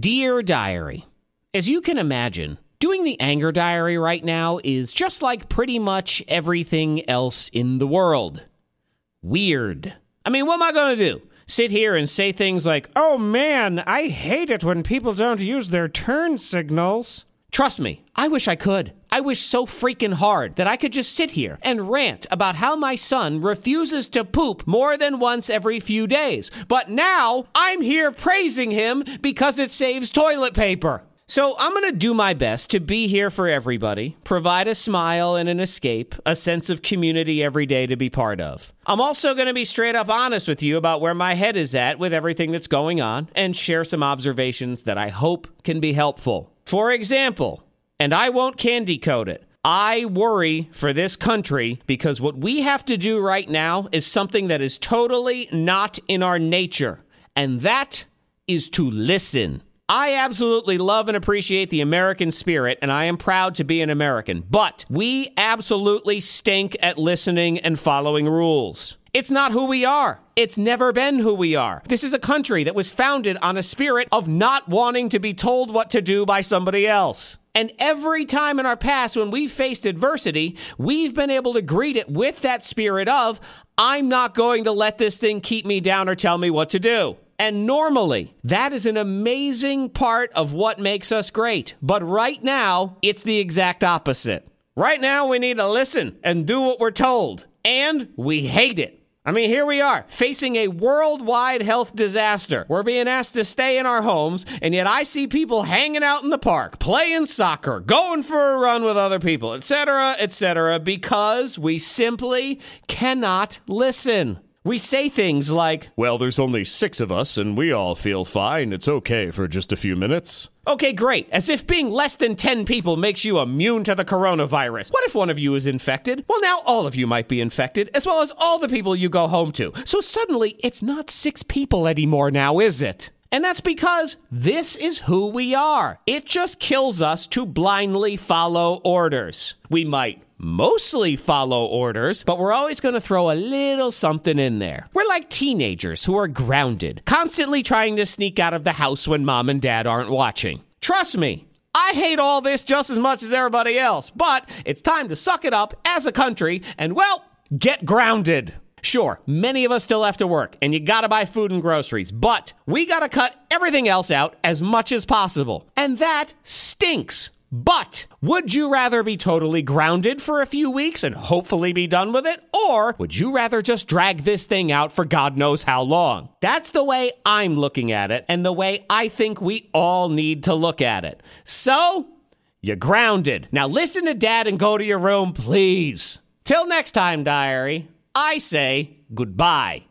Dear Diary, as you can imagine, doing the anger diary right now is just like pretty much everything else in the world. Weird. I mean, what am I going to do? Sit here and say things like, oh man, I hate it when people don't use their turn signals. Trust me, I wish I could. I wish so freaking hard that I could just sit here and rant about how my son refuses to poop more than once every few days. But now I'm here praising him because it saves toilet paper. So I'm going to do my best to be here for everybody, provide a smile and an escape, a sense of community every day to be part of. I'm also going to be straight up honest with you about where my head is at with everything that's going on and share some observations that I hope can be helpful. For example, and I won't candy coat it. I worry for this country because what we have to do right now is something that is totally not in our nature, and that is to listen. I absolutely love and appreciate the American spirit, and I am proud to be an American, but we absolutely stink at listening and following rules. It's not who we are. It's never been who we are. This is a country that was founded on a spirit of not wanting to be told what to do by somebody else. And every time in our past when we've faced adversity, we've been able to greet it with that spirit of, I'm not going to let this thing keep me down or tell me what to do. And normally, that is an amazing part of what makes us great. But right now, it's the exact opposite. Right now, we need to listen and do what we're told. And we hate it. I mean, here we are facing a worldwide health disaster. We're being asked to stay in our homes, and yet I see people hanging out in the park, playing soccer, going for a run with other people, etc., etc., because we simply cannot listen. We say things like, Well, there's only six of us, and we all feel fine. It's okay for just a few minutes. Okay, great. As if being less than 10 people makes you immune to the coronavirus. What if one of you is infected? Well, now all of you might be infected, as well as all the people you go home to. So suddenly, it's not six people anymore now, is it? And that's because this is who we are. It just kills us to blindly follow orders. We might mostly follow orders, but we're always going to throw a little something in there. We're like teenagers who are grounded, constantly trying to sneak out of the house when mom and dad aren't watching. Trust me, I hate all this just as much as everybody else, but it's time to suck it up as a country and, well, get grounded. Sure, many of us still have to work, and you gotta buy food and groceries, but we gotta cut everything else out as much as possible. And that stinks. But would you rather be totally grounded for a few weeks and hopefully be done with it? Or would you rather just drag this thing out for God knows how long? That's the way I'm looking at it and the way I think we all need to look at it. So, you're grounded. Now listen to dad and go to your room, please. Till next time, diary, I say goodbye.